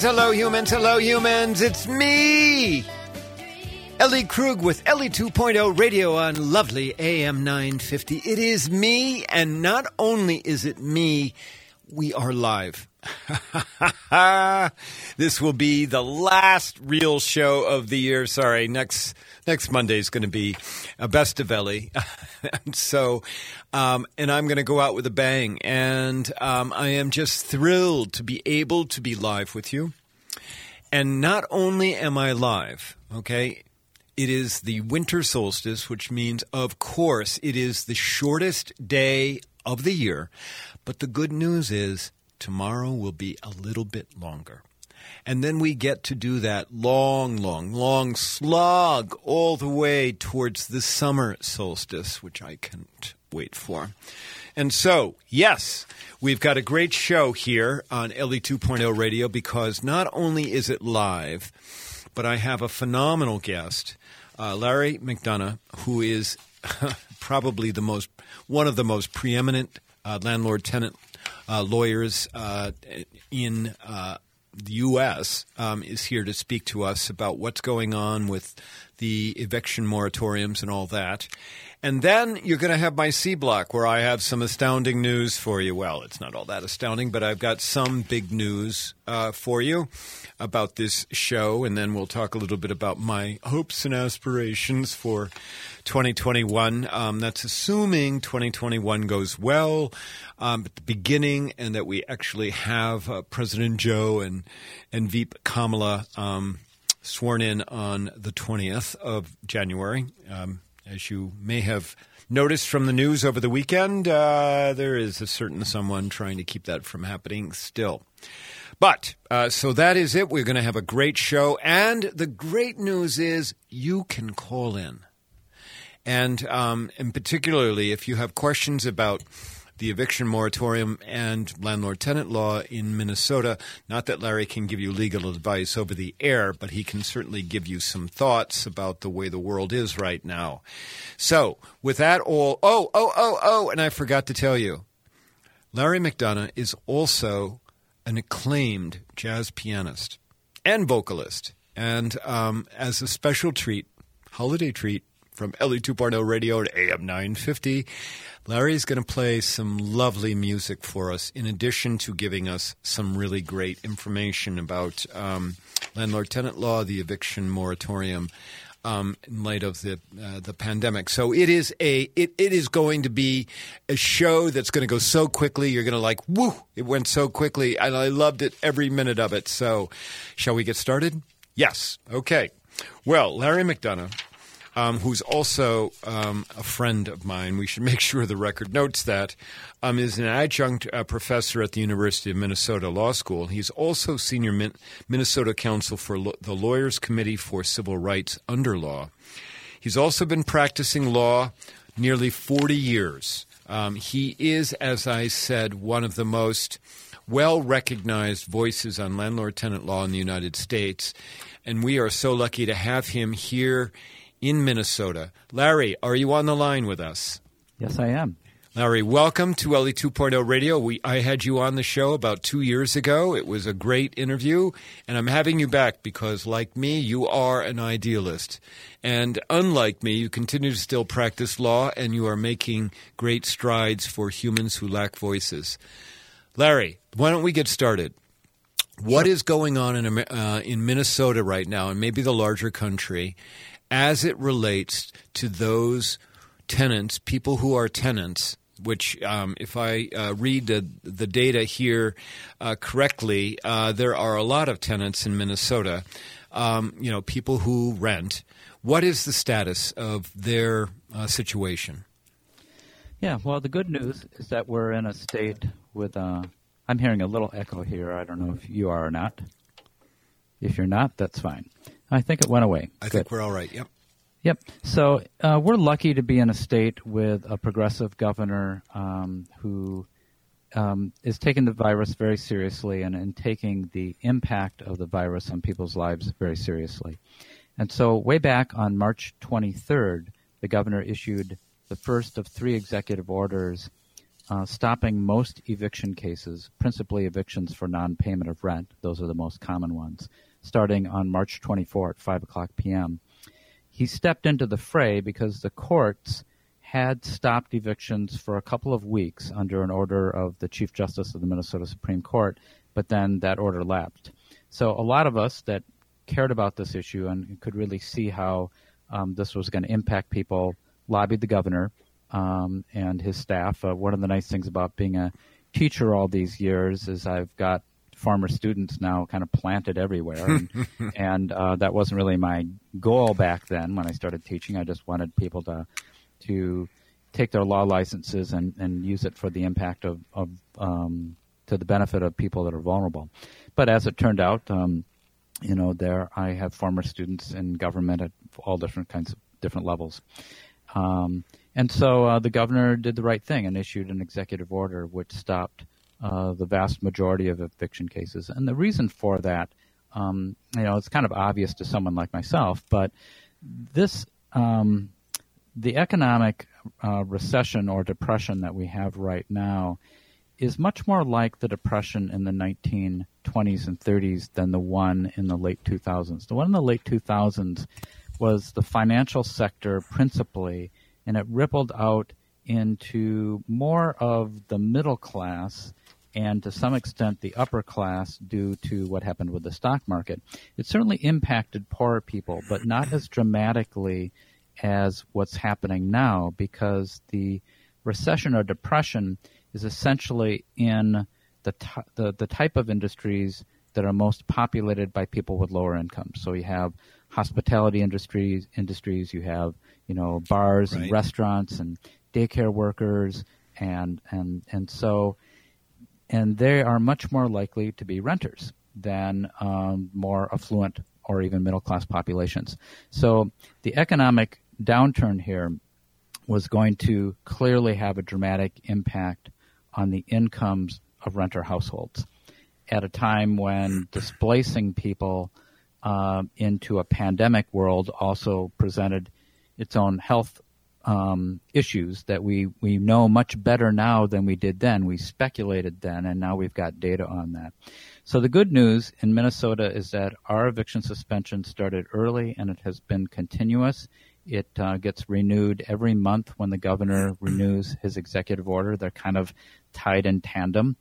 Hello, humans. Hello, humans. It's me, Ellie Krug with Ellie 2.0 Radio on lovely AM 950. It is me, and not only is it me, we are live. this will be the last real show of the year. Sorry, next next Monday is going to be a best of Ellie. so, um, and I'm going to go out with a bang. And um, I am just thrilled to be able to be live with you. And not only am I live, okay, it is the winter solstice, which means, of course, it is the shortest day of the year. But the good news is tomorrow will be a little bit longer. And then we get to do that long, long, long slog all the way towards the summer solstice, which I can't wait for. And so, yes, we've got a great show here on Ellie 2.0 Radio because not only is it live, but I have a phenomenal guest, uh, Larry McDonough, who is probably the most one of the most preeminent uh, landlord tenant uh, lawyers uh, in uh, the U.S. Um, is here to speak to us about what's going on with the eviction moratoriums and all that. And then you're going to have my C block where I have some astounding news for you. Well, it's not all that astounding, but I've got some big news uh, for you about this show. And then we'll talk a little bit about my hopes and aspirations for 2021. Um, that's assuming 2021 goes well um, at the beginning and that we actually have uh, President Joe and, and Veep Kamala um, sworn in on the 20th of January. Um, as you may have noticed from the news over the weekend, uh, there is a certain someone trying to keep that from happening still. But uh, so that is it. We're going to have a great show. And the great news is you can call in. And, um, and particularly if you have questions about the eviction moratorium and landlord tenant law in Minnesota. Not that Larry can give you legal advice over the air, but he can certainly give you some thoughts about the way the world is right now. So, with that all, oh, oh, oh, oh, and I forgot to tell you, Larry McDonough is also an acclaimed jazz pianist and vocalist. And um, as a special treat, holiday treat from Ellie 2.0 Radio at AM 950, Larry's going to play some lovely music for us, in addition to giving us some really great information about um, landlord tenant law, the eviction moratorium. Um, in light of the uh, the pandemic, so it is a it, it is going to be a show that's going to go so quickly. You're going to like, woo! It went so quickly, and I loved it every minute of it. So, shall we get started? Yes. Okay. Well, Larry McDonough um, who's also um, a friend of mine. We should make sure the record notes that. Um, is an adjunct uh, professor at the University of Minnesota Law School. He's also senior Min- Minnesota counsel for lo- the Lawyers Committee for Civil Rights under law. He's also been practicing law nearly 40 years. Um, he is, as I said, one of the most well recognized voices on landlord tenant law in the United States. And we are so lucky to have him here in Minnesota. Larry, are you on the line with us? Yes, I am. Larry, welcome to Ellie 2.0 Radio. We, I had you on the show about two years ago. It was a great interview, and I'm having you back because, like me, you are an idealist. And unlike me, you continue to still practice law, and you are making great strides for humans who lack voices. Larry, why don't we get started? What is going on in, uh, in Minnesota right now, and maybe the larger country, as it relates to those tenants, people who are tenants, which, um, if I uh, read the, the data here uh, correctly, uh, there are a lot of tenants in Minnesota, um, you know, people who rent. What is the status of their uh, situation? Yeah, well, the good news is that we're in a state with. Uh, I'm hearing a little echo here. I don't know if you are or not. If you're not, that's fine. I think it went away. I Good. think we're all right. Yep. Yep. So uh, we're lucky to be in a state with a progressive governor um, who um, is taking the virus very seriously and, and taking the impact of the virus on people's lives very seriously. And so, way back on March 23rd, the governor issued the first of three executive orders uh, stopping most eviction cases, principally evictions for non payment of rent. Those are the most common ones, starting on March 24 at 5 o'clock p.m. He stepped into the fray because the courts had stopped evictions for a couple of weeks under an order of the Chief Justice of the Minnesota Supreme Court, but then that order lapsed. So a lot of us that cared about this issue and could really see how um, this was going to impact people lobbied the governor um, and his staff. Uh, one of the nice things about being a teacher all these years is I've got former students now kind of planted everywhere, and, and uh, that wasn't really my goal back then when I started teaching. I just wanted people to to take their law licenses and, and use it for the impact of, of um, to the benefit of people that are vulnerable. But as it turned out, um, you know, there I have former students in government at all different kinds of different levels. Um, and so uh, the governor did the right thing and issued an executive order which stopped uh, the vast majority of eviction cases. And the reason for that, um, you know, it's kind of obvious to someone like myself, but this, um, the economic uh, recession or depression that we have right now is much more like the depression in the 1920s and 30s than the one in the late 2000s. The one in the late 2000s was the financial sector principally and it rippled out into more of the middle class and to some extent the upper class due to what happened with the stock market. It certainly impacted poorer people, but not as dramatically as what's happening now because the recession or depression is essentially in the, t- the, the type of industries that are most populated by people with lower incomes. So you have hospitality industries, industries you have you know bars right. and restaurants and daycare workers and and and so and they are much more likely to be renters than um, more affluent or even middle class populations. So the economic downturn here was going to clearly have a dramatic impact on the incomes of renter households at a time when displacing people uh, into a pandemic world also presented its own health um, issues that we, we know much better now than we did then. We speculated then, and now we've got data on that. So the good news in Minnesota is that our eviction suspension started early and it has been continuous. It uh, gets renewed every month when the governor renews his executive order. They're kind of tied in tandem.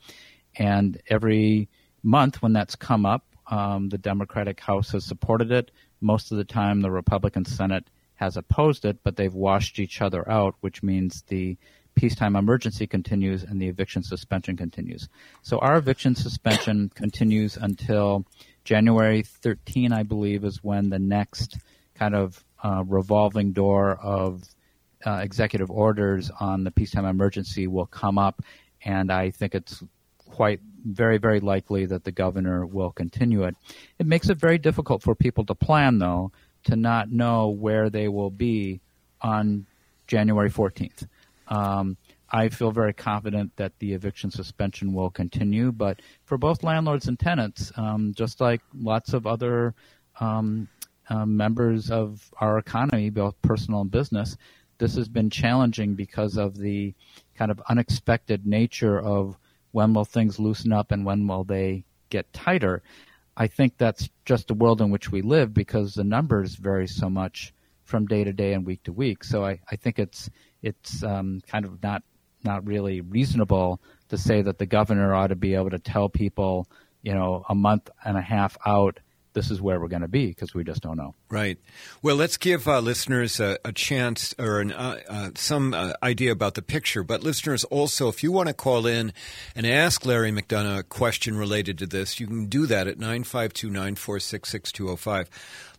And every month when that's come up, um, the Democratic House has supported it. Most of the time, the Republican Senate has opposed it, but they've washed each other out, which means the peacetime emergency continues and the eviction suspension continues. So our eviction suspension continues until January 13, I believe, is when the next kind of uh, revolving door of uh, executive orders on the peacetime emergency will come up, and I think it's quite very, very likely that the governor will continue it. It makes it very difficult for people to plan, though, to not know where they will be on January 14th. Um, I feel very confident that the eviction suspension will continue, but for both landlords and tenants, um, just like lots of other um, uh, members of our economy, both personal and business, this has been challenging because of the kind of unexpected nature of when will things loosen up and when will they get tighter. I think that's just the world in which we live because the numbers vary so much from day to day and week to week. So I, I think it's it's um, kind of not not really reasonable to say that the governor ought to be able to tell people, you know, a month and a half out this is where we're going to be because we just don't know. Right. Well, let's give uh, listeners a, a, chance or an, uh, uh, some uh, idea about the picture. But listeners, also, if you want to call in and ask Larry McDonough a question related to this, you can do that at 952 946 6205.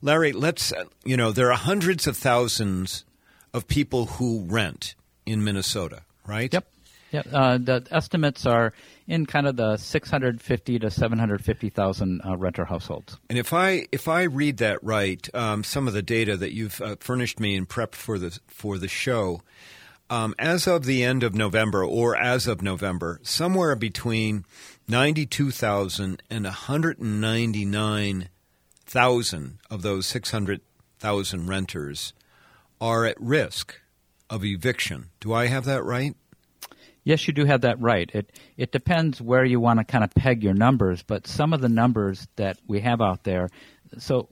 Larry, let's, uh, you know, there are hundreds of thousands of people who rent in Minnesota, right? Yep. Yeah, uh, the estimates are in kind of the 650 to 750,000 uh, renter households. And if I if I read that right, um, some of the data that you've uh, furnished me in prep for the for the show, um, as of the end of November or as of November, somewhere between 92,000 and 199,000 of those 600,000 renters are at risk of eviction. Do I have that right? Yes, you do have that right. It it depends where you want to kind of peg your numbers, but some of the numbers that we have out there. So,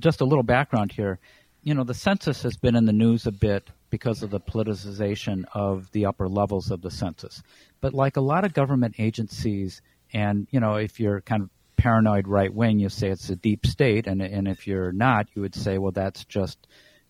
just a little background here. You know, the census has been in the news a bit because of the politicization of the upper levels of the census. But like a lot of government agencies, and you know, if you're kind of paranoid right wing, you say it's a deep state, and and if you're not, you would say, well, that's just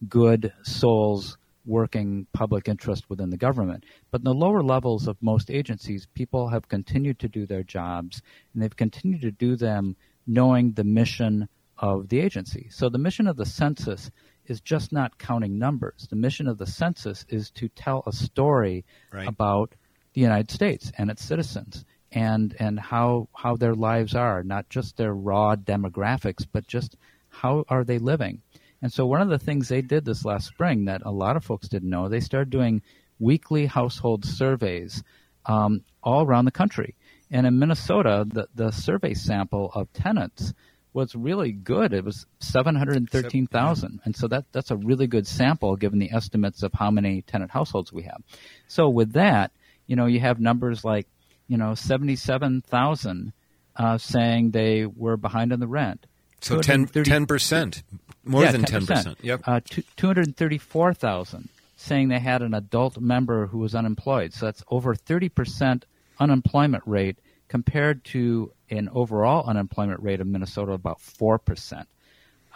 good souls working public interest within the government. But in the lower levels of most agencies, people have continued to do their jobs, and they've continued to do them knowing the mission of the agency. So the mission of the census is just not counting numbers. The mission of the census is to tell a story right. about the United States and its citizens and and how how their lives are, not just their raw demographics, but just how are they living. And so one of the things they did this last spring that a lot of folks didn't know, they started doing weekly household surveys um, all around the country. And in Minnesota, the, the survey sample of tenants was really good. It was 713,000. And so that, that's a really good sample given the estimates of how many tenant households we have. So with that, you know, you have numbers like, you know, 77,000 uh, saying they were behind on the rent. So 10, percent, more yeah, than 10%. 10%. Yep. Uh, 234,000 saying they had an adult member who was unemployed. So that's over 30% unemployment rate compared to an overall unemployment rate of Minnesota about 4%.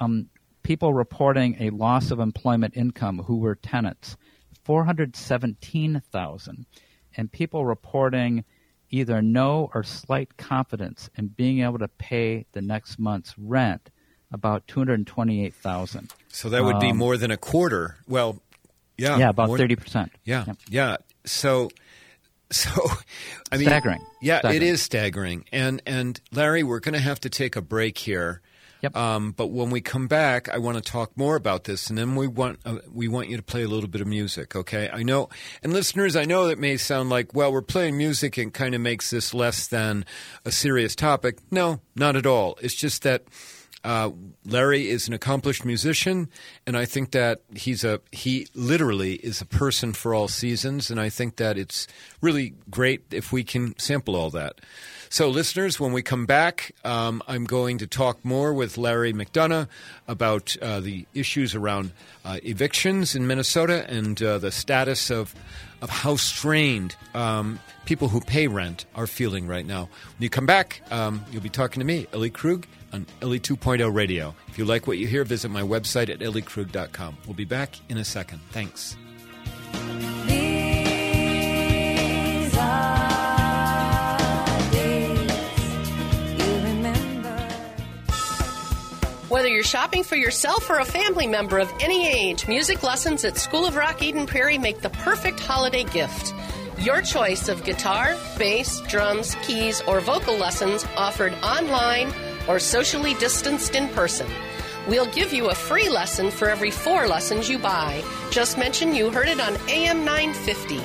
Um, people reporting a loss of employment income who were tenants, 417,000. And people reporting either no or slight confidence in being able to pay the next month's rent, about 228,000. So that would um, be more than a quarter. Well, yeah. Yeah, about 30%. Yeah. Yeah. yeah. So so I mean staggering. Yeah, staggering. it is staggering. And and Larry, we're going to have to take a break here. Yep. Um, but when we come back, I want to talk more about this, and then we want uh, we want you to play a little bit of music. Okay? I know, and listeners, I know it may sound like well, we're playing music and kind of makes this less than a serious topic. No, not at all. It's just that. Uh, Larry is an accomplished musician, and I think that he's a he literally is a person for all seasons, and I think that it's really great if we can sample all that. So, listeners, when we come back, um, I'm going to talk more with Larry McDonough about uh, the issues around uh, evictions in Minnesota and uh, the status of, of how strained um, people who pay rent are feeling right now. When you come back, um, you'll be talking to me, Ellie Krug, on Ellie 2.0 Radio. If you like what you hear, visit my website at elliekrug.com. We'll be back in a second. Thanks. Shopping for yourself or a family member of any age, music lessons at School of Rock Eden Prairie make the perfect holiday gift. Your choice of guitar, bass, drums, keys, or vocal lessons offered online or socially distanced in person. We'll give you a free lesson for every four lessons you buy. Just mention you heard it on AM 950.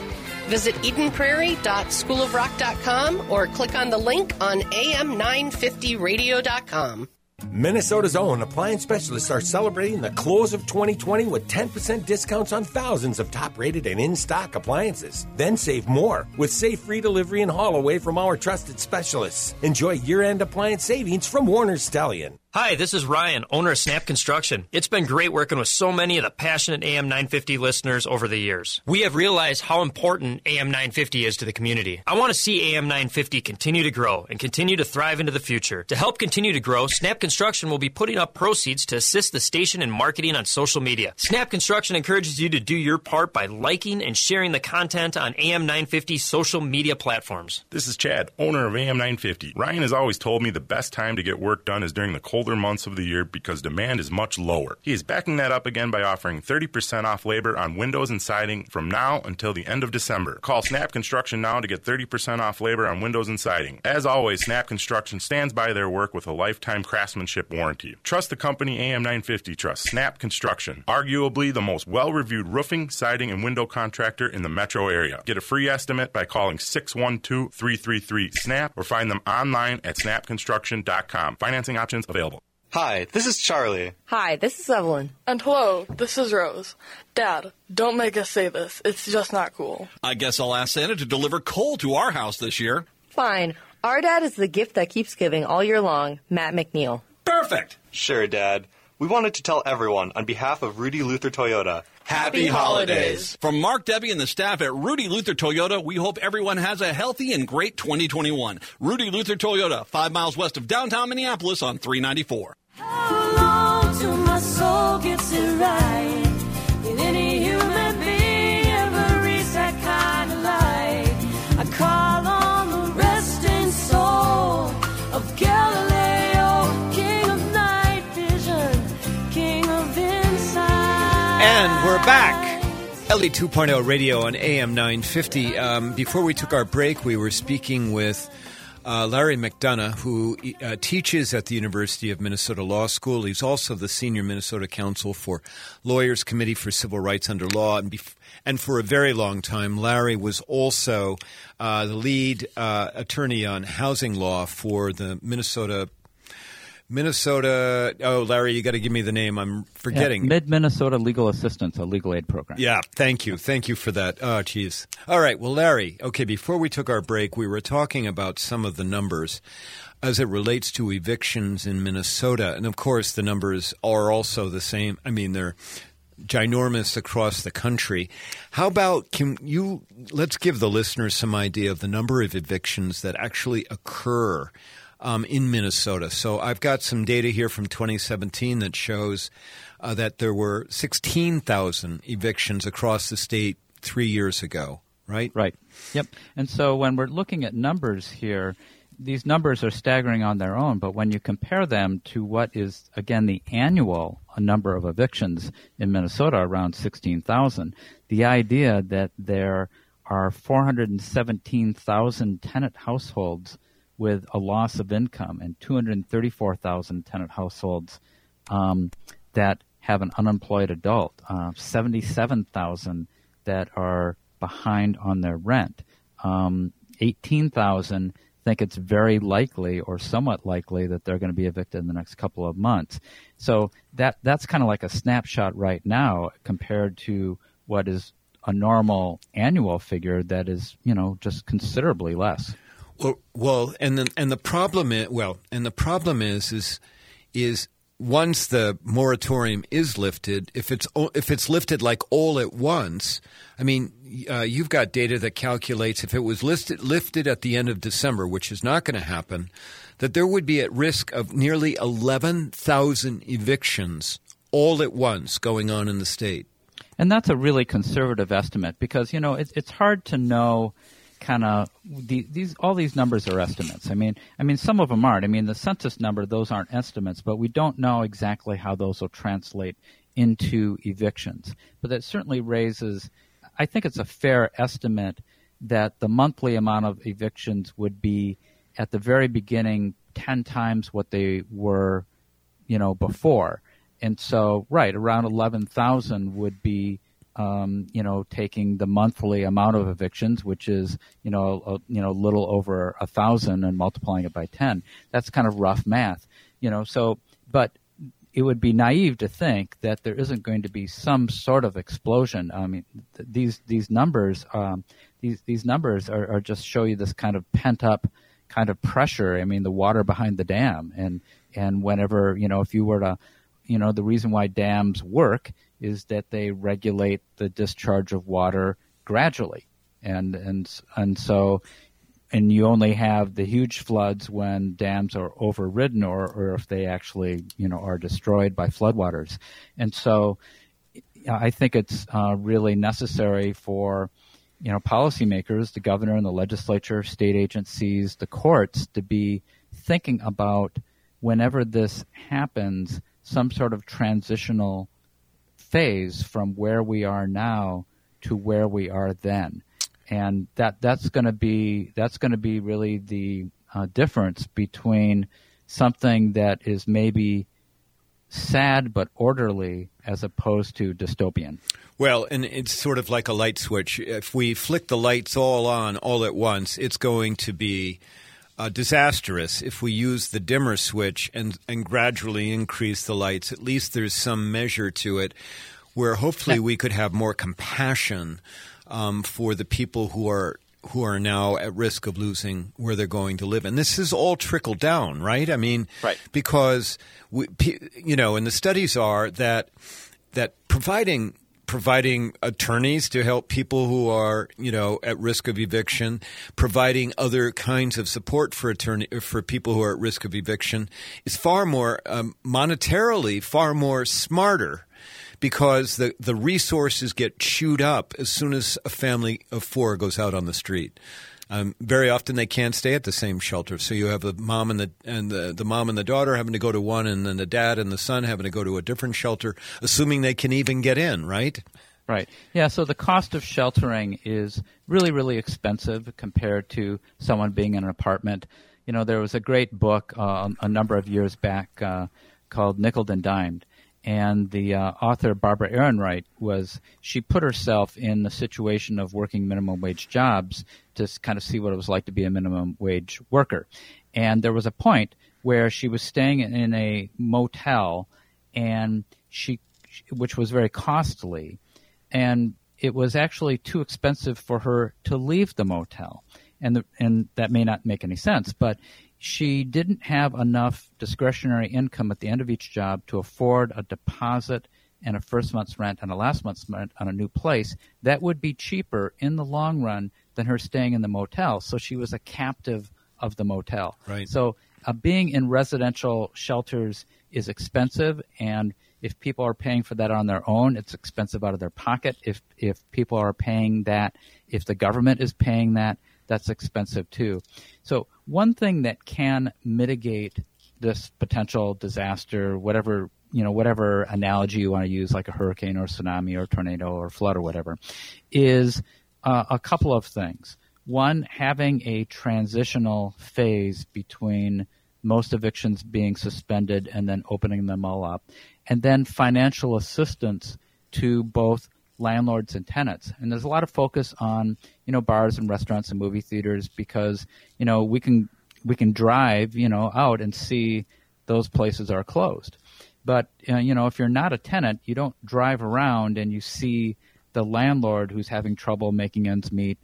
Visit EdenPrairie.schoolofrock.com or click on the link on AM950radio.com. Minnesota's own appliance specialists are celebrating the close of 2020 with 10% discounts on thousands of top rated and in stock appliances. Then save more with safe free delivery and haul away from our trusted specialists. Enjoy year end appliance savings from Warner's Stellian. Hi, this is Ryan, owner of Snap Construction. It's been great working with so many of the passionate AM 950 listeners over the years. We have realized how important AM 950 is to the community. I want to see AM 950 continue to grow and continue to thrive into the future. To help continue to grow, Snap Construction will be putting up proceeds to assist the station in marketing on social media. Snap Construction encourages you to do your part by liking and sharing the content on AM 950 social media platforms. This is Chad, owner of AM 950. Ryan has always told me the best time to get work done is during the cold colder months of the year because demand is much lower. He is backing that up again by offering 30% off labor on windows and siding from now until the end of December. Call Snap Construction now to get 30% off labor on windows and siding. As always, Snap Construction stands by their work with a lifetime craftsmanship warranty. Trust the company AM950 Trust, Snap Construction, arguably the most well reviewed roofing, siding, and window contractor in the metro area. Get a free estimate by calling 612 333 SNAP or find them online at snapconstruction.com. Financing options available. Hi, this is Charlie. Hi, this is Evelyn. And hello, this is Rose. Dad, don't make us say this. It's just not cool. I guess I'll ask Santa to deliver coal to our house this year. Fine. Our dad is the gift that keeps giving all year long, Matt McNeil. Perfect. Sure, Dad. We wanted to tell everyone on behalf of Rudy Luther Toyota. Happy, holidays. From Mark, Debbie, and the staff at Rudy Luther Toyota, we hope everyone has a healthy and great 2021. Rudy Luther Toyota, five miles west of downtown Minneapolis on 394. How long till my soul gets it right? Did any human being ever reach that kind of light? I call on the resting soul of Galileo, king of night vision, king of insight. And we're back. Ellie 2.0 radio on AM 950. Um, before we took our break, we were speaking with uh, Larry McDonough, who uh, teaches at the University of Minnesota Law School. He's also the senior Minnesota counsel for Lawyers Committee for Civil Rights Under Law. And, bef- and for a very long time, Larry was also uh, the lead uh, attorney on housing law for the Minnesota Minnesota. Oh, Larry, you got to give me the name. I'm forgetting. Yeah, Mid Minnesota Legal Assistance, a legal aid program. Yeah, thank you. Thank you for that. Oh, geez. All right. Well, Larry, okay, before we took our break, we were talking about some of the numbers as it relates to evictions in Minnesota. And of course, the numbers are also the same. I mean, they're ginormous across the country. How about can you let's give the listeners some idea of the number of evictions that actually occur um, in Minnesota. So I've got some data here from 2017 that shows uh, that there were 16,000 evictions across the state three years ago, right? Right. Yep. And so when we're looking at numbers here, these numbers are staggering on their own, but when you compare them to what is, again, the annual number of evictions in Minnesota, around 16,000, the idea that there are 417,000 tenant households with a loss of income and 234,000 tenant households um, that have an unemployed adult, uh, 77,000 that are behind on their rent, um, 18,000 think it's very likely or somewhat likely that they're going to be evicted in the next couple of months. So that that's kind of like a snapshot right now compared to what is a normal annual figure that is, you know, just considerably less. Well, and the and the problem is well, and the problem is is is once the moratorium is lifted, if it's if it's lifted like all at once, I mean, uh, you've got data that calculates if it was listed lifted at the end of December, which is not going to happen, that there would be at risk of nearly eleven thousand evictions all at once going on in the state. And that's a really conservative estimate because you know it's hard to know kind of the, these all these numbers are estimates. I mean, I mean some of them aren't. I mean the census number; those aren't estimates, but we don't know exactly how those will translate into evictions. But that certainly raises. I think it's a fair estimate that the monthly amount of evictions would be at the very beginning ten times what they were, you know, before. And so, right around eleven thousand would be um, you know, taking the monthly amount of evictions, which is you know, a, you know, little over a thousand, and multiplying it by ten. That's kind of rough math, you know. So, but it would be naive to think that there isn't going to be some sort of explosion. I mean, th- these these numbers, um, these these numbers are, are just show you this kind of pent up kind of pressure. I mean, the water behind the dam, and and whenever you know, if you were to, you know, the reason why dams work is that they regulate the discharge of water gradually, and and and so, and you only have the huge floods when dams are overridden or or if they actually you know are destroyed by floodwaters, and so, I think it's uh, really necessary for you know policymakers, the governor and the legislature, state agencies, the courts to be thinking about whenever this happens, some sort of transitional phase from where we are now to where we are then, and that that's going to be that's going to be really the uh, difference between something that is maybe sad but orderly as opposed to dystopian. Well, and it's sort of like a light switch. If we flick the lights all on all at once, it's going to be uh, disastrous if we use the dimmer switch and and gradually increase the lights. At least there's some measure to it, where hopefully we could have more compassion um, for the people who are who are now at risk of losing where they're going to live. And this is all trickled down, right? I mean, Right. because we, you know, and the studies are that that providing providing attorneys to help people who are you know at risk of eviction, providing other kinds of support for attorney for people who are at risk of eviction is far more um, monetarily far more smarter because the, the resources get chewed up as soon as a family of four goes out on the street. Um, very often they can't stay at the same shelter, so you have the mom and the and the, the mom and the daughter having to go to one, and then the dad and the son having to go to a different shelter, assuming they can even get in. Right? Right. Yeah, so the cost of sheltering is really, really expensive compared to someone being in an apartment. You know, there was a great book uh, a number of years back uh, called Nickel and Dimed. And the uh, author, Barbara Ehrenreich, was, she put herself in the situation of working minimum wage jobs to kind of see what it was like to be a minimum wage worker. And there was a point where she was staying in a motel and she, which was very costly and it was actually too expensive for her to leave the motel. And the, and that may not make any sense, but she didn't have enough discretionary income at the end of each job to afford a deposit and a first month's rent and a last month's rent on a new place that would be cheaper in the long run than her staying in the motel. So she was a captive of the motel. Right. So uh, being in residential shelters is expensive, and if people are paying for that on their own, it's expensive out of their pocket. If if people are paying that, if the government is paying that, that's expensive too. So one thing that can mitigate this potential disaster, whatever you know, whatever analogy you want to use, like a hurricane or tsunami or tornado or flood or whatever, is uh, a couple of things. One, having a transitional phase between most evictions being suspended and then opening them all up, and then financial assistance to both landlords and tenants. And there's a lot of focus on you know bars and restaurants and movie theaters because you know we can we can drive you know out and see those places are closed. But uh, you know if you're not a tenant, you don't drive around and you see the landlord who's having trouble making ends meet,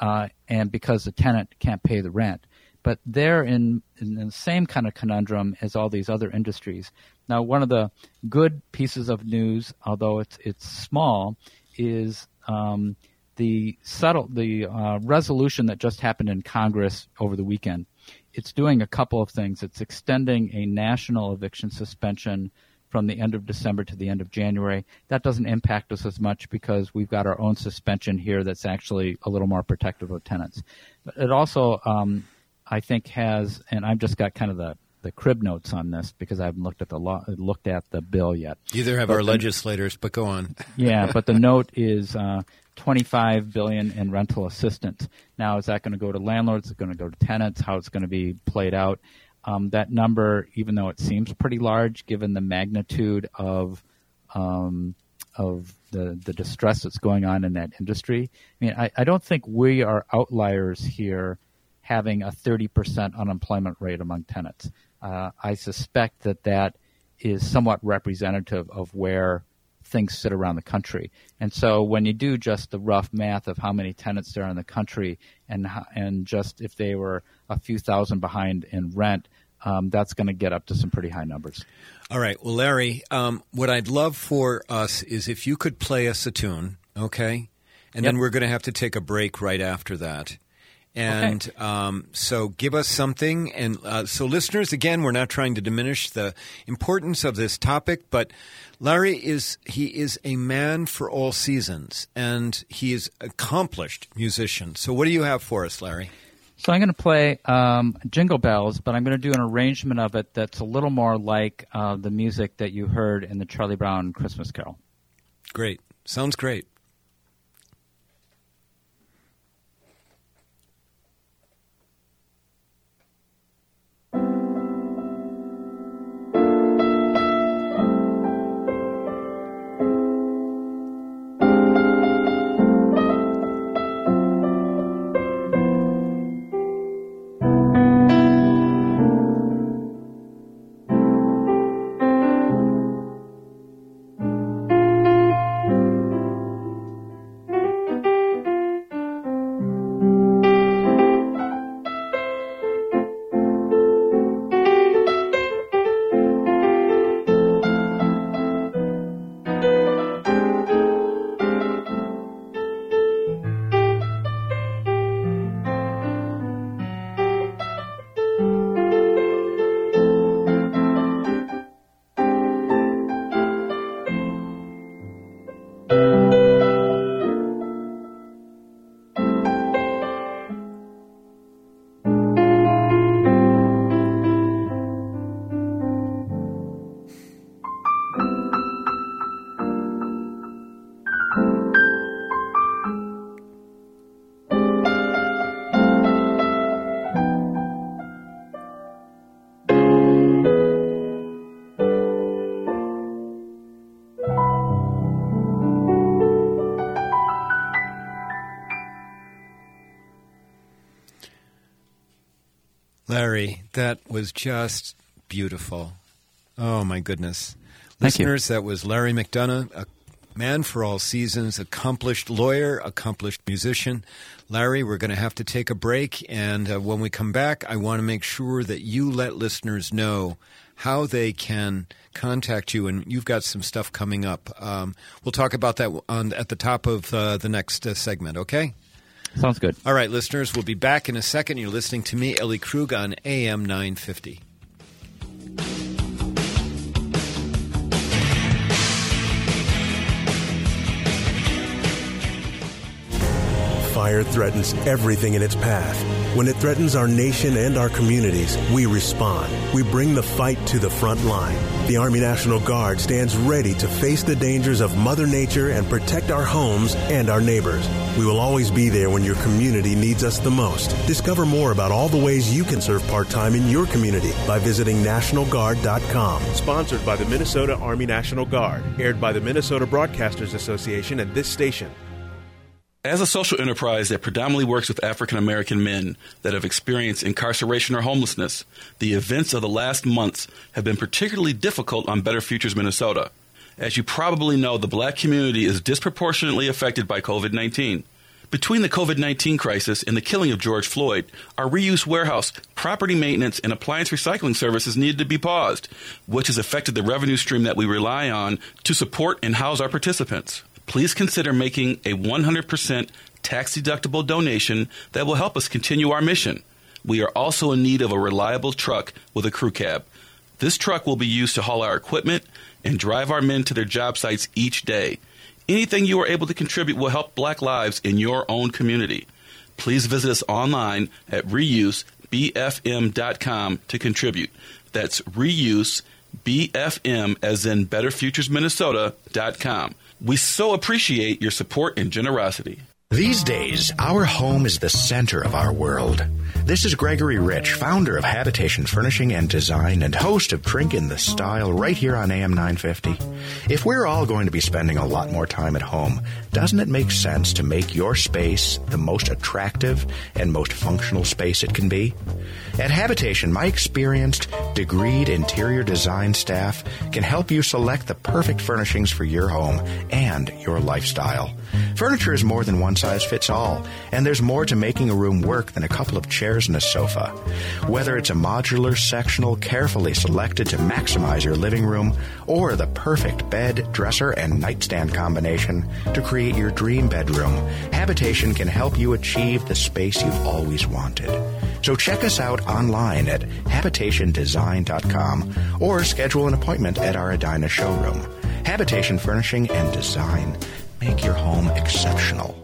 uh, and because the tenant can't pay the rent. But they're in, in the same kind of conundrum as all these other industries. Now, one of the good pieces of news, although it's it's small, is um, the settle the uh, resolution that just happened in Congress over the weekend. It's doing a couple of things. It's extending a national eviction suspension from the end of December to the end of January. That doesn't impact us as much because we've got our own suspension here that's actually a little more protective of tenants. But it also, um, I think, has, and I've just got kind of the, the crib notes on this because I haven't looked at the law, looked at the bill yet. Either have But our the- legislators, but go on. yeah, but the note is uh, 25 billion in rental assistance. Now, is that going to go to landlords? Is it going to go to tenants? How it's going to be played out? Um, that number, even though it seems pretty large, given the magnitude of um, of the the distress that's going on in that industry, I mean, I, I don't think we are outliers here, having a 30% unemployment rate among tenants. Uh, I suspect that that is somewhat representative of where things sit around the country. And so when you do just the rough math of how many tenants there are in the country and and just if they were a few thousand behind in rent, um, that's going to get up to some pretty high numbers. All right. Well, Larry, um, what I'd love for us is if you could play us a tune, okay? And then we're going to have to take a break right after that. And um, so give us something. And uh, so, listeners, again, we're not trying to diminish the importance of this topic, but Larry is he is a man for all seasons, and he is accomplished musician. So, what do you have for us, Larry? So I'm going to play um, Jingle Bells, but I'm going to do an arrangement of it that's a little more like uh, the music that you heard in the Charlie Brown Christmas Carol. Great. Sounds great. Was just beautiful. Oh my goodness. Thank you. Listeners, that was Larry McDonough, a man for all seasons, accomplished lawyer, accomplished musician. Larry, we're going to have to take a break. And uh, when we come back, I want to make sure that you let listeners know how they can contact you. And you've got some stuff coming up. Um, we'll talk about that on, at the top of uh, the next uh, segment, okay? Sounds good. All right, listeners, we'll be back in a second. You're listening to me, Ellie Krug, on AM 950. Fire threatens everything in its path. When it threatens our nation and our communities, we respond. We bring the fight to the front line. The Army National Guard stands ready to face the dangers of Mother Nature and protect our homes and our neighbors. We will always be there when your community needs us the most. Discover more about all the ways you can serve part time in your community by visiting NationalGuard.com. Sponsored by the Minnesota Army National Guard. Aired by the Minnesota Broadcasters Association and this station. As a social enterprise that predominantly works with African American men that have experienced incarceration or homelessness, the events of the last months have been particularly difficult on Better Futures Minnesota. As you probably know, the black community is disproportionately affected by COVID 19. Between the COVID 19 crisis and the killing of George Floyd, our reuse warehouse, property maintenance, and appliance recycling services needed to be paused, which has affected the revenue stream that we rely on to support and house our participants please consider making a 100% tax deductible donation that will help us continue our mission. We are also in need of a reliable truck with a crew cab. This truck will be used to haul our equipment and drive our men to their job sites each day. Anything you are able to contribute will help black lives in your own community. Please visit us online at reusebfm.com to contribute. That's reusebfm as in betterfuturesminnesota.com. We so appreciate your support and generosity. These days, our home is the center of our world. This is Gregory Rich, founder of Habitation Furnishing and Design and host of Drink in the Style right here on AM 950. If we're all going to be spending a lot more time at home, doesn't it make sense to make your space the most attractive and most functional space it can be? At Habitation, my experienced, degreed interior design staff can help you select the perfect furnishings for your home and your lifestyle. Furniture is more than one size fits all, and there's more to making a room work than a couple of chairs and a sofa. Whether it's a modular sectional carefully selected to maximize your living room, or the perfect bed, dresser, and nightstand combination to create your dream bedroom, Habitation can help you achieve the space you've always wanted. So check us out online at habitationdesign.com or schedule an appointment at our Edina showroom. Habitation Furnishing and Design. Make your home exceptional.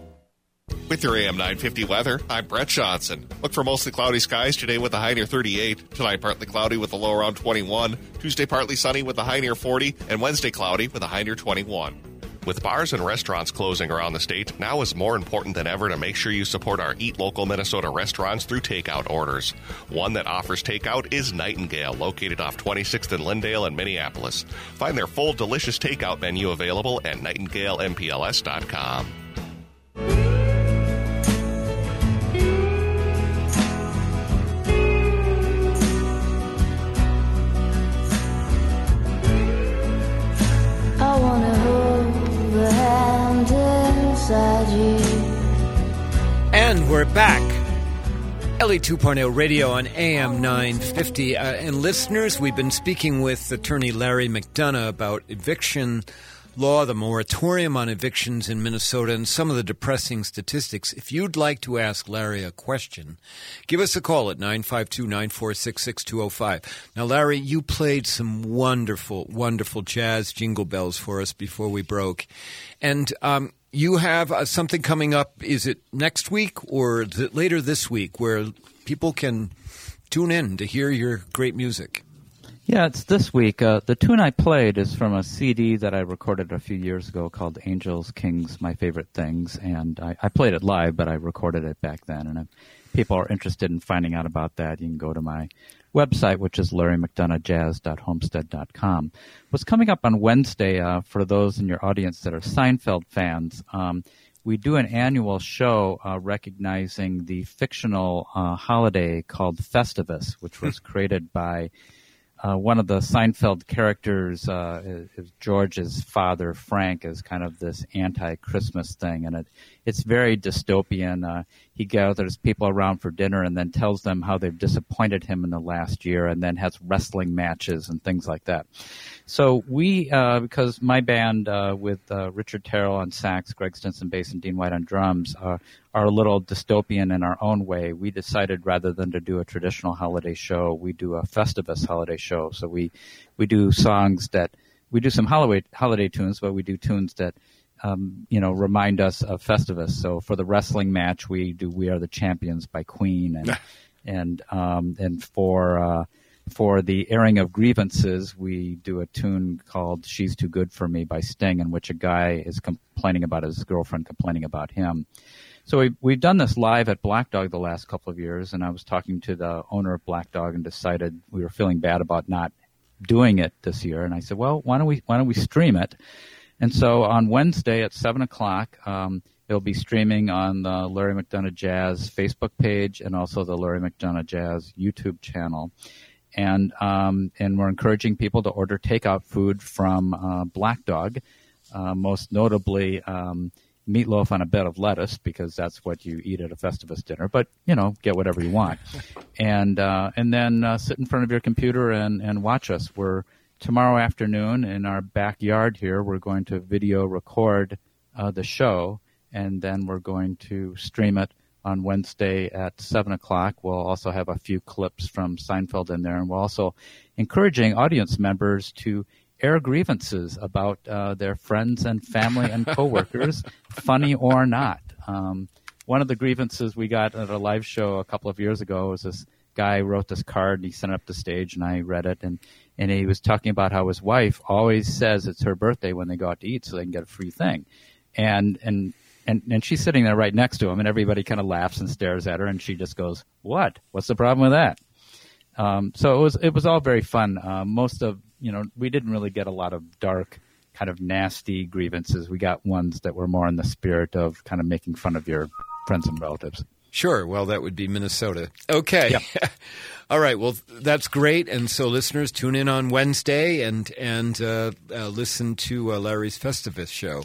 With your AM 950 weather, I'm Brett Johnson. Look for mostly cloudy skies today with a high near 38. Tonight, partly cloudy with a low around 21. Tuesday, partly sunny with a high near 40. And Wednesday, cloudy with a high near 21. With bars and restaurants closing around the state, now is more important than ever to make sure you support our Eat Local Minnesota restaurants through takeout orders. One that offers takeout is Nightingale, located off 26th and Lyndale in Minneapolis. Find their full delicious takeout menu available at nightingalempls.com. We're back. Ellie 2.0 Radio on AM 950. Uh, and listeners, we've been speaking with attorney Larry McDonough about eviction law, the moratorium on evictions in Minnesota, and some of the depressing statistics. If you'd like to ask Larry a question, give us a call at 952 946 6205. Now, Larry, you played some wonderful, wonderful jazz jingle bells for us before we broke. And um, you have uh, something coming up. Is it next week or it later this week where people can tune in to hear your great music? Yeah, it's this week. Uh, the tune I played is from a CD that I recorded a few years ago called Angels, Kings, My Favorite Things. And I, I played it live, but I recorded it back then. And if people are interested in finding out about that, you can go to my website, which is larrymcdonoughjazz.homestead.com. What's coming up on Wednesday, uh, for those in your audience that are Seinfeld fans, um, we do an annual show uh, recognizing the fictional uh, holiday called Festivus, which was created by uh, one of the Seinfeld characters, uh, is, is George's father, Frank, is kind of this anti-Christmas thing, and it, it's very dystopian. Uh, he gathers people around for dinner and then tells them how they've disappointed him in the last year, and then has wrestling matches and things like that. So we, uh, because my band uh, with uh, Richard Terrell on sax, Greg Stinson bass, and Dean White on drums are a little dystopian in our own way. We decided rather than to do a traditional holiday show, we do a Festivus holiday show. So we we do songs that we do some holiday holiday tunes, but we do tunes that um, you know remind us of Festivus. So for the wrestling match, we do "We Are the Champions" by Queen, and and um, and for uh, for the airing of grievances, we do a tune called "She's Too Good for Me" by Sting, in which a guy is complaining about his girlfriend complaining about him. So we, we've done this live at Black Dog the last couple of years, and I was talking to the owner of Black Dog and decided we were feeling bad about not doing it this year. And I said, well, why don't we why don't we stream it? And so on Wednesday at seven o'clock, um, it'll be streaming on the Larry McDonough Jazz Facebook page and also the Larry McDonough Jazz YouTube channel. And um, and we're encouraging people to order takeout food from uh, Black Dog, uh, most notably. Um, meatloaf on a bed of lettuce because that's what you eat at a Festivus dinner. But you know, get whatever you want, and uh, and then uh, sit in front of your computer and and watch us. We're tomorrow afternoon in our backyard here. We're going to video record uh, the show, and then we're going to stream it on Wednesday at seven o'clock. We'll also have a few clips from Seinfeld in there, and we're also encouraging audience members to air grievances about uh, their friends and family and coworkers, funny or not. Um, one of the grievances we got at a live show a couple of years ago was this guy wrote this card and he sent it up the stage and I read it and and he was talking about how his wife always says it's her birthday when they go out to eat so they can get a free thing, and and. And, and she's sitting there right next to him, and everybody kind of laughs and stares at her, and she just goes, "What? What's the problem with that?" Um, so it was it was all very fun. Uh, most of you know, we didn't really get a lot of dark, kind of nasty grievances. We got ones that were more in the spirit of kind of making fun of your friends and relatives. Sure. Well, that would be Minnesota. Okay. Yep. All right. Well, that's great. And so, listeners, tune in on Wednesday and and uh, uh, listen to uh, Larry's Festivus show.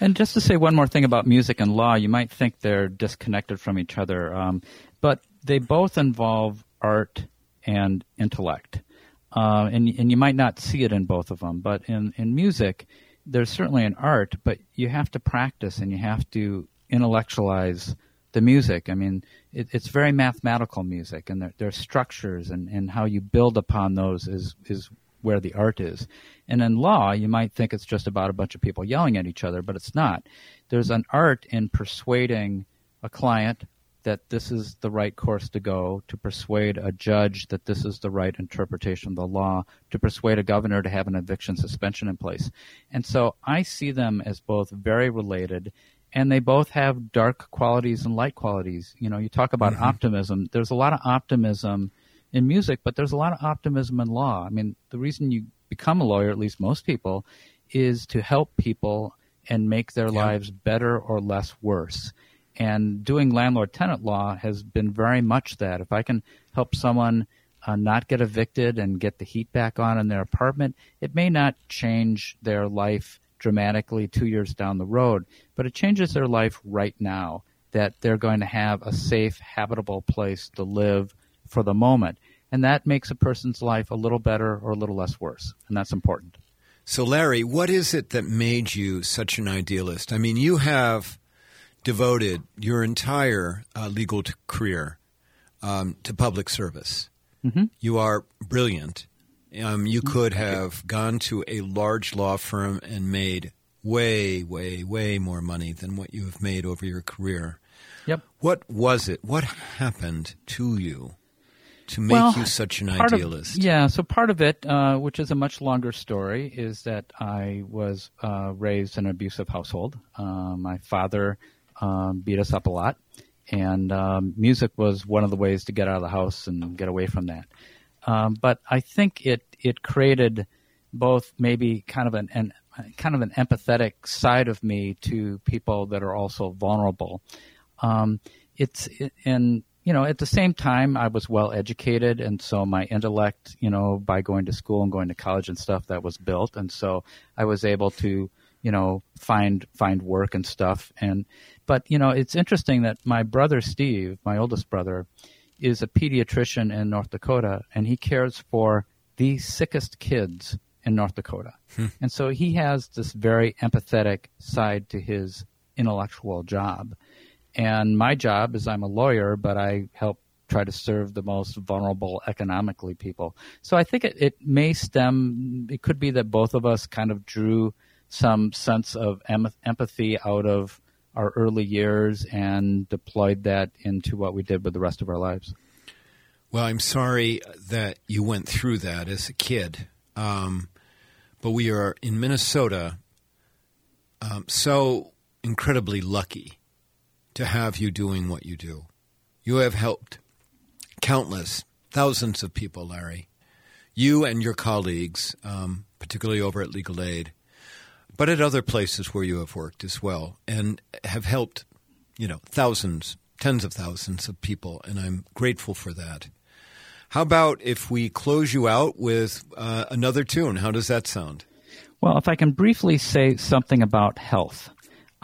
And just to say one more thing about music and law, you might think they're disconnected from each other, um, but they both involve art and intellect. Uh, and and you might not see it in both of them, but in in music, there's certainly an art, but you have to practice and you have to intellectualize the music. I mean, it, it's very mathematical music, and there, there are structures, and, and how you build upon those is is where the art is. And in law, you might think it's just about a bunch of people yelling at each other, but it's not. There's an art in persuading a client that this is the right course to go, to persuade a judge that this is the right interpretation of the law, to persuade a governor to have an eviction suspension in place. And so I see them as both very related and they both have dark qualities and light qualities. You know, you talk about Mhm. optimism. There's a lot of optimism in music, but there's a lot of optimism in law. I mean, the reason you become a lawyer, at least most people, is to help people and make their lives better or less worse. And doing landlord tenant law has been very much that. If I can help someone uh, not get evicted and get the heat back on in their apartment, it may not change their life dramatically two years down the road, but it changes their life right now that they're going to have a safe, habitable place to live for the moment. And that makes a person's life a little better or a little less worse. And that's important. So, Larry, what is it that made you such an idealist? I mean, you have devoted your entire uh, legal t- career um, to public service. Mhm. You are brilliant. Um, you could have gone to a large law firm and made way, way, way more money than what you have made over your career. Yep. What was it? What happened to you to make Well, you such an part of- idealist? yeah, so part of it, uh, which is a much longer story, is that I was uh, raised in an abusive household. Uh, my father um, beat us up a lot, and um, music was one of the ways to get out of the house and get away from that. Um, but I think it it created both maybe kind of an, an kind of an empathetic side of me to people that are also vulnerable. Um, it's and you know at the same time I was well educated, and so my intellect, you know, by going to school and going to college and stuff, that was built, and so I was able to you know find find work and stuff and but you know it's interesting that my brother Steve, my oldest brother, is a pediatrician in North Dakota, and he cares for the sickest kids in North Dakota. Hmm. And so he has this very empathetic side to his intellectual job. And my job is I'm a lawyer, but I help try to serve the most vulnerable economically people. So I think it, it may stem, it could be that both of us kind of drew some sense of em- empathy out of our early years and deployed that into what we did with the rest of our lives. Well, I'm sorry that you went through that as a kid. Um, but we are in Minnesota um, so incredibly lucky to have you doing what you do. You have helped countless, thousands of people, Larry. You and your colleagues, um, particularly over at Legal Aid, but at other places where you have worked as well, and have helped, you know, thousands, tens of thousands of people, and I'm grateful for that. How about if we close you out with uh, another tune? How does that sound? Well, if I can briefly say something about health,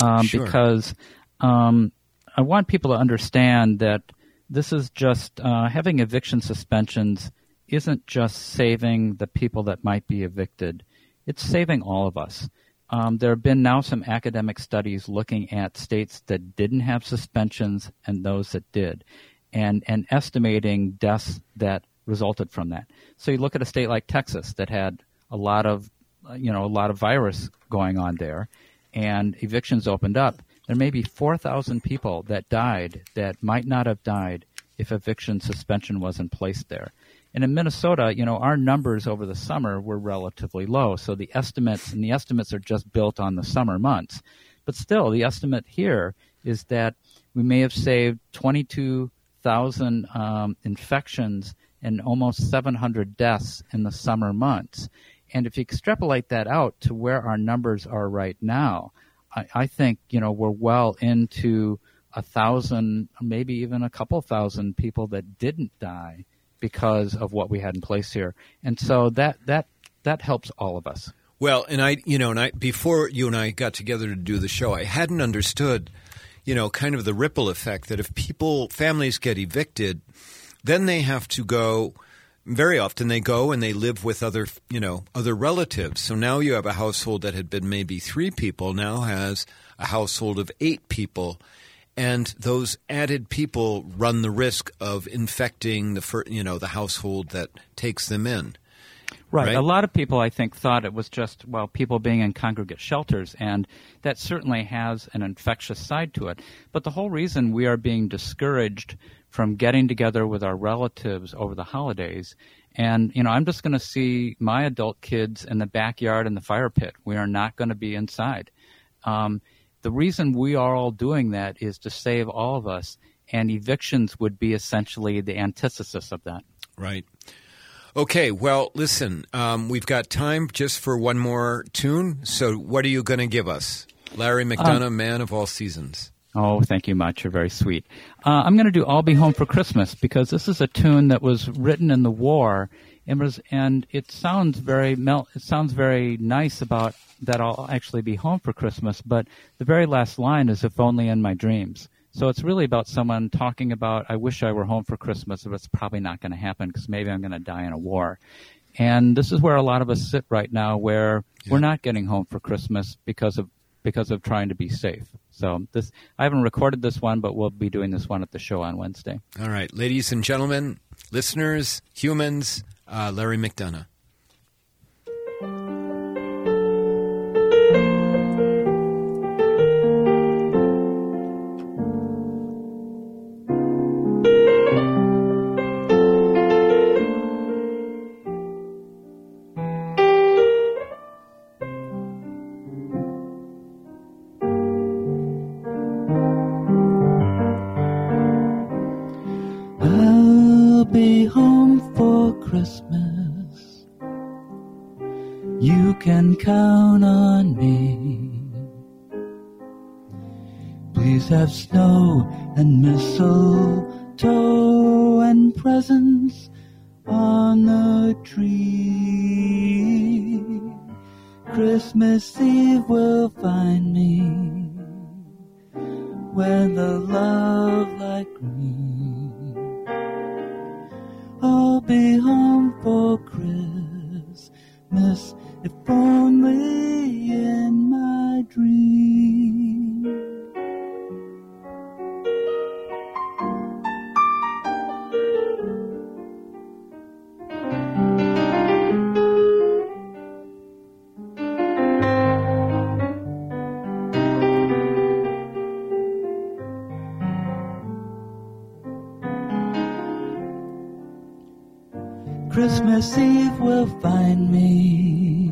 um, Sure. because um, I want people to understand that this is just uh, having eviction suspensions isn't just saving the people that might be evicted, it's saving all of us. Um, there have been now some academic studies looking at states that didn't have suspensions and those that did, and, and estimating deaths that resulted from that. So you look at a state like Texas that had a lot of, you know, a lot of virus going on there, and evictions opened up. There may be 4,000 people that died that might not have died if eviction suspension was in place there. And in Minnesota, you know, our numbers over the summer were relatively low. So the estimates, and the estimates are just built on the summer months. But still, the estimate here is that we may have saved 22,000 um, infections and almost 700 deaths in the summer months. And if you extrapolate that out to where our numbers are right now, I, I think, you know, we're well into a thousand, maybe even a couple thousand people that didn't die because of what we had in place here. And so that that that helps all of us. Well, and I, you know, and I before you and I got together to do the show, I hadn't understood, you know, kind of the ripple effect that if people, families get evicted, then they have to go. Very often they go and they live with other, you know, other relatives. So now you have a household that had been maybe three people now has a household of eight people, and those added people run the risk of infecting the, fir- you know, the household that takes them in. Right. Right. A lot of people, I think, thought it was just, well, people being in congregate shelters, and that certainly has an infectious side to it. But the whole reason we are being discouraged from getting together with our relatives over the holidays, and, you know, I'm just going to see my adult kids in the backyard in the fire pit. We are not going to be inside. Um, the reason we are all doing that is to save all of us, and evictions would be essentially the antithesis of that. Right. Okay, well, listen, um, we've got time just for one more tune. So, what are you going to give us? Larry McDonough, Man of All Seasons. Oh, thank you much. You're very sweet. Uh, I'm going to do "I'll Be Home for Christmas" because this is a tune that was written in the war, and it sounds very mel- it sounds very nice about that I'll actually be home for Christmas. But the very last line is "If only in my dreams." So it's really about someone talking about, "I wish I were home for Christmas, but it's probably not going to happen because maybe I'm going to die in a war." And this is where a lot of us sit right now, where we're not getting home for Christmas because of because of trying to be safe. So this I haven't recorded this one, but we'll be doing this one at the show on Wednesday. All right, ladies and gentlemen, listeners, humans, uh, Larry McDonough. Christmas Eve will find me where the love like green. I'll be home for Christmas if only in Christmas Eve will find me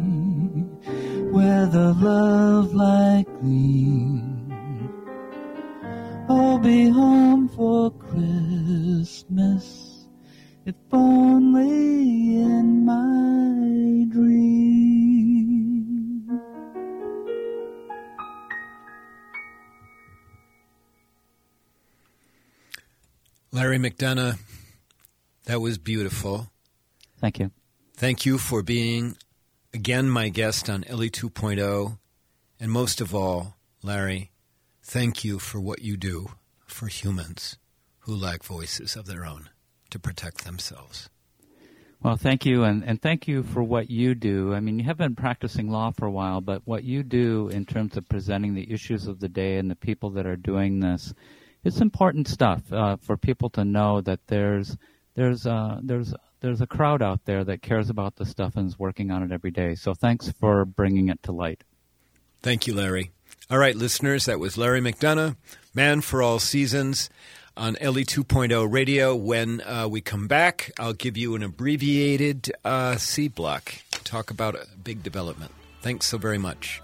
where the love light gleam. I'll be home for Christmas, if only in my dream. Larry McDonough, that was beautiful. Thank you. Thank you for being again my guest on Ellie 2.0. And most of all, Larry, thank you for what you do for humans who lack voices of their own to protect themselves. Well, thank you, and, and thank you for what you do. I mean, you have been practicing law for a while, but what you do in terms of presenting the issues of the day and the people that are doing this, it's important stuff uh, for people to know that there's there's uh, there's there's a crowd out there that cares about this stuff and is working on it every day. So thanks for bringing it to light. Thank you, Larry. All right, listeners, that was Larry McDonough, Man for All Seasons on Ellie 2.0 radio. When uh, we come back, I'll give you an abbreviated uh, C block, talk about a big development. Thanks so very much.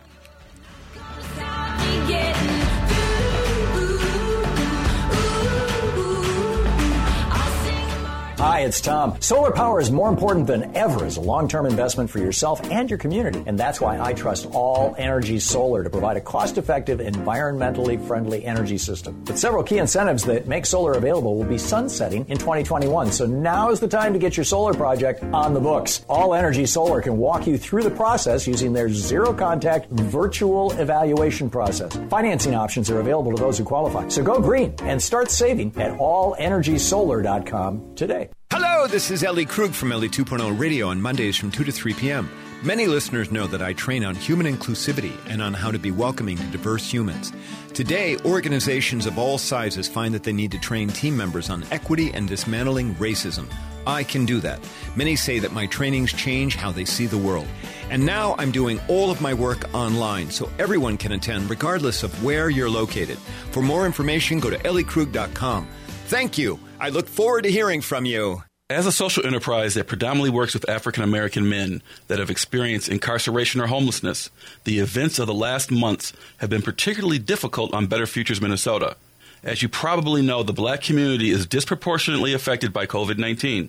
Hi, it's Tom. Solar power is more important than ever as a long term investment for yourself and your community. And that's why I trust All Energy Solar to provide a cost effective, environmentally friendly energy system. With several key incentives that make solar available will be sunsetting in 2021. So now is the time to get your solar project on the books. All Energy Solar can walk you through the process using their zero contact virtual evaluation process. Financing options are available to those who qualify. So go green and start saving at allenergysolar.com today. Hello, this is Ellie Krug from Ellie 2.0 Radio on Mondays from 2 to 3 p.m. Many listeners know that I train on human inclusivity and on how to be welcoming to diverse humans. Today, organizations of all sizes find that they need to train team members on equity and dismantling racism. I can do that. Many say that my trainings change how they see the world. And now I'm doing all of my work online so everyone can attend regardless of where you're located. For more information, go to elliekrug.com. Thank you. I look forward to hearing from you. As a social enterprise that predominantly works with African American men that have experienced incarceration or homelessness, the events of the last months have been particularly difficult on Better Futures Minnesota. As you probably know, the black community is disproportionately affected by COVID 19.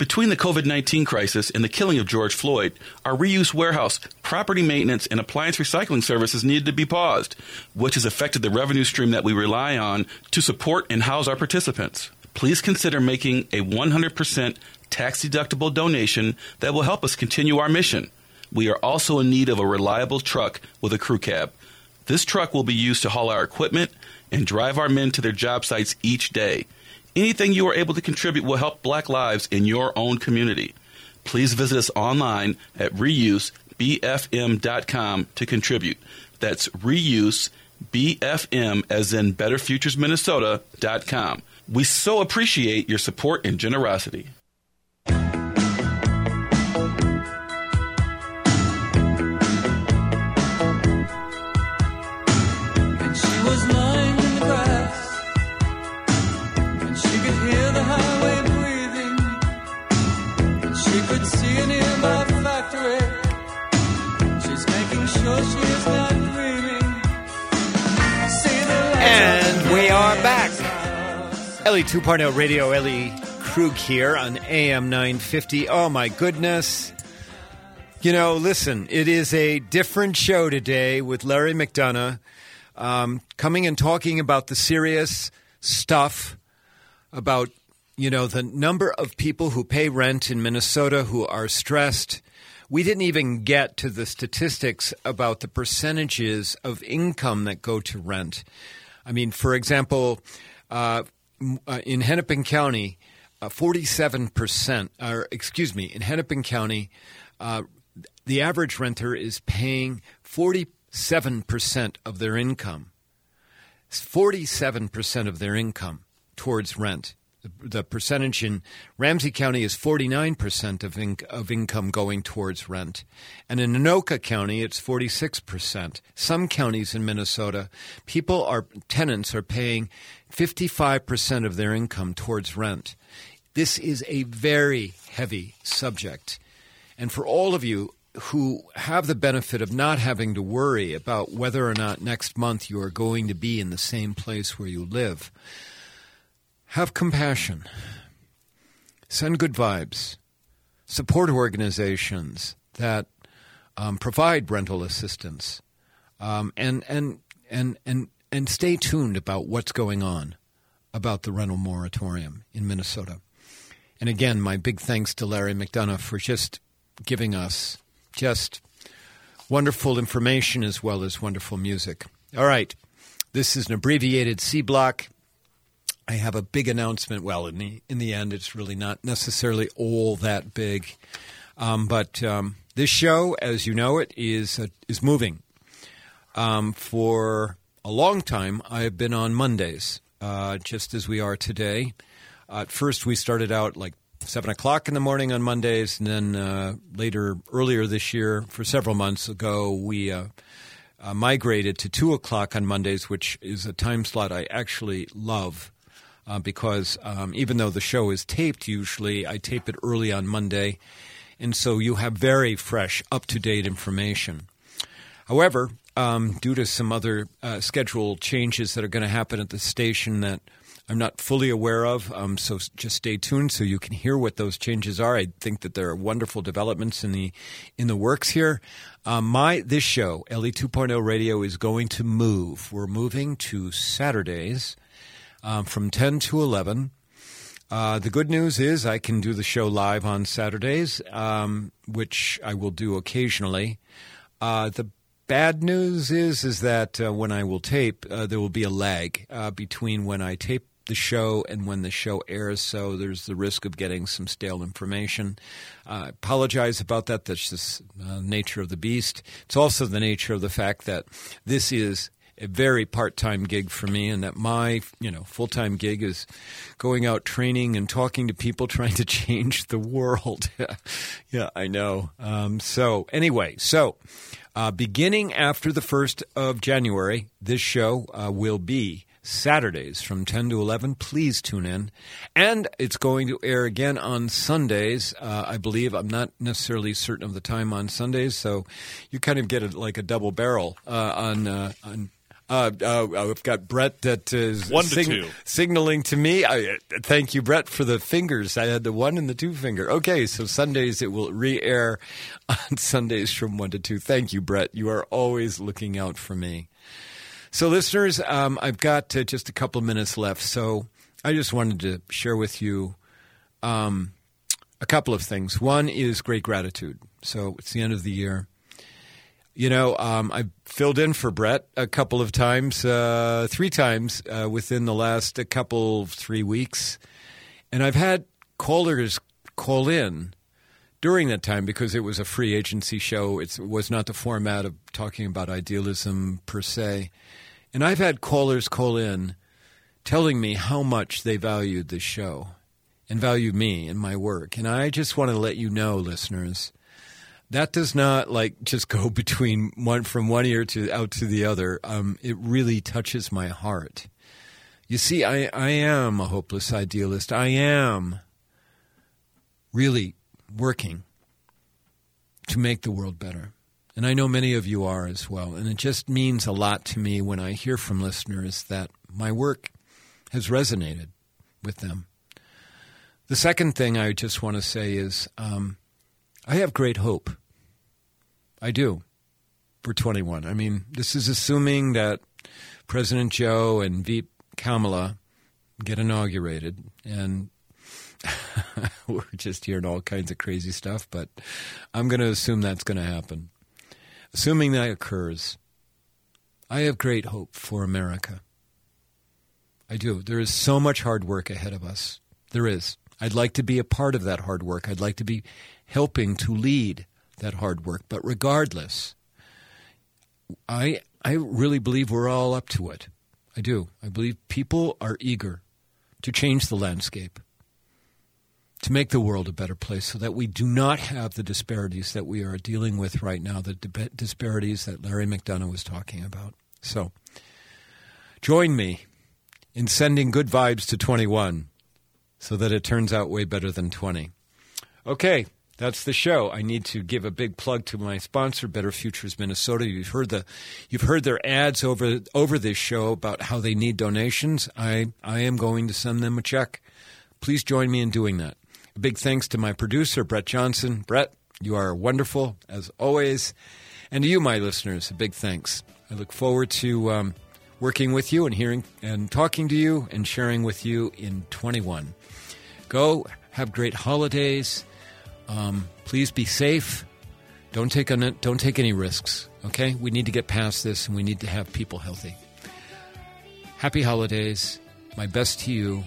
Between the COVID 19 crisis and the killing of George Floyd, our reuse warehouse, property maintenance, and appliance recycling services needed to be paused, which has affected the revenue stream that we rely on to support and house our participants. Please consider making a 100% tax deductible donation that will help us continue our mission. We are also in need of a reliable truck with a crew cab. This truck will be used to haul our equipment and drive our men to their job sites each day. Anything you are able to contribute will help black lives in your own community. Please visit us online at reusebfm.com to contribute. That's reusebfm as in betterfuturesminnesota.com. We so appreciate your support and generosity. Ellie 2.0 Radio, Ellie Krug here on AM 950. Oh my goodness. You know, listen, it is a different show today with Larry McDonough um, coming and talking about the serious stuff about, you know, the number of people who pay rent in Minnesota who are stressed. We didn't even get to the statistics about the percentages of income that go to rent. I mean, for example, uh, uh, in Hennepin County, uh, 47%, or excuse me, in Hennepin County, uh, the average renter is paying 47% of their income. 47% of their income towards rent. The, the percentage in Ramsey County is 49% of, in, of income going towards rent. And in Anoka County, it's 46%. Some counties in Minnesota, people are, tenants are paying 55% of their income towards rent. This is a very heavy subject. And for all of you who have the benefit of not having to worry about whether or not next month you are going to be in the same place where you live, have compassion. Send good vibes. Support organizations that um, provide rental assistance. Um, and, and, and, and, and stay tuned about what's going on about the rental moratorium in Minnesota. And again, my big thanks to Larry McDonough for just giving us just wonderful information as well as wonderful music. All right, this is an abbreviated C block. I have a big announcement. Well, in the in the end, it's really not necessarily all that big, um, but um, this show, as you know it, is uh, is moving. Um, for a long time, I have been on Mondays, uh, just as we are today. Uh, at first, we started out like seven o'clock in the morning on Mondays, and then uh, later, earlier this year, for several months ago, we uh, uh, migrated to two o'clock on Mondays, which is a time slot I actually love. Uh, because um, even though the show is taped, usually I tape it early on Monday, and so you have very fresh, up to date information. However, um, due to some other uh, schedule changes that are going to happen at the station that I'm not fully aware of. Um, so just stay tuned so you can hear what those changes are. I think that there are wonderful developments in the in the works here. Um, my this show, Ellie 2.0 Radio, is going to move. We're moving to Saturdays um, from 10 to 11. Uh, the good news is I can do the show live on Saturdays, um, which I will do occasionally. Uh, the bad news is is that uh, when I will tape, uh, there will be a lag uh, between when I tape the show and when the show airs. So there's the risk of getting some stale information. I apologize about that. That's just uh, nature of the beast. It's also the nature of the fact that this is a very part-time gig for me and that my you know full-time gig is going out training and talking to people trying to change the world yeah i know um, so anyway so uh, beginning after the 1st of january this show uh, will be Saturdays from 10 to 11. Please tune in. And it's going to air again on Sundays, uh, I believe. I'm not necessarily certain of the time on Sundays, so you kind of get like a double barrel uh, on. Uh, on uh, uh, I've got Brett that is One to two. signaling to me. I, thank you, Brett, for the fingers. I had the one and the two finger. Okay, so Sundays it will re-air on Sundays from one to two. Thank you, Brett. You are always looking out for me. So, listeners, um, I've got uh, just a couple of minutes left. So, I just wanted to share with you um, a couple of things. One is great gratitude. So, it's the end of the year. You know, um, I filled in for Brett a couple of times, uh, three times uh, within the last a couple, three weeks. And I've had callers call in during that time because it was a free agency show. It was not the format of talking about idealism per se. And I've had callers call in telling me how much they valued the show and value me and my work. And I just want to let you know, listeners, that does not like just go between one from one ear to out to the other. Um, it really touches my heart. You see, I, I am a hopeless idealist. I am really working to make the world better. And I know many of you are as well. And it just means a lot to me when I hear from listeners that my work has resonated with them. The second thing I just want to say is um, I have great hope. I do. For 21. I mean, this is assuming that President Joe and Veep Kamala get inaugurated. And we're just hearing all kinds of crazy stuff, but I'm going to assume that's going to happen. Assuming that occurs, I have great hope for America. I do. There is so much hard work ahead of us. There is. I'd like to be a part of that hard work. I'd like to be helping to lead that hard work. But regardless, I I really believe we're all up to it. I do. I believe people are eager to change the landscape, to make the world a better place so that we do not have the disparities that we are dealing with right now, the di- disparities that Larry McDonough was talking about. So, join me in sending good vibes to 21 so that it turns out way better than 20. Okay, that's the show. I need to give a big plug to my sponsor, Better Futures Minnesota. You've heard the you've heard their ads over over this show about how they need donations. I I am going to send them a check. Please join me in doing that. A big thanks to my producer, Brett Johnson. Brett, you are wonderful as always. And to you, my listeners, a big thanks. I look forward to um, working with you and hearing and talking to you and sharing with you in 21. Go have great holidays. Um, please be safe. Don't take on, don't take any risks. Okay, we need to get past this, and we need to have people healthy. Happy holidays. My best to you.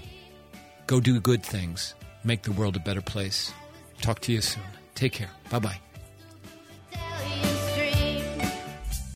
Go do good things. Make the world a better place. Talk to you soon. Take care. Bye bye.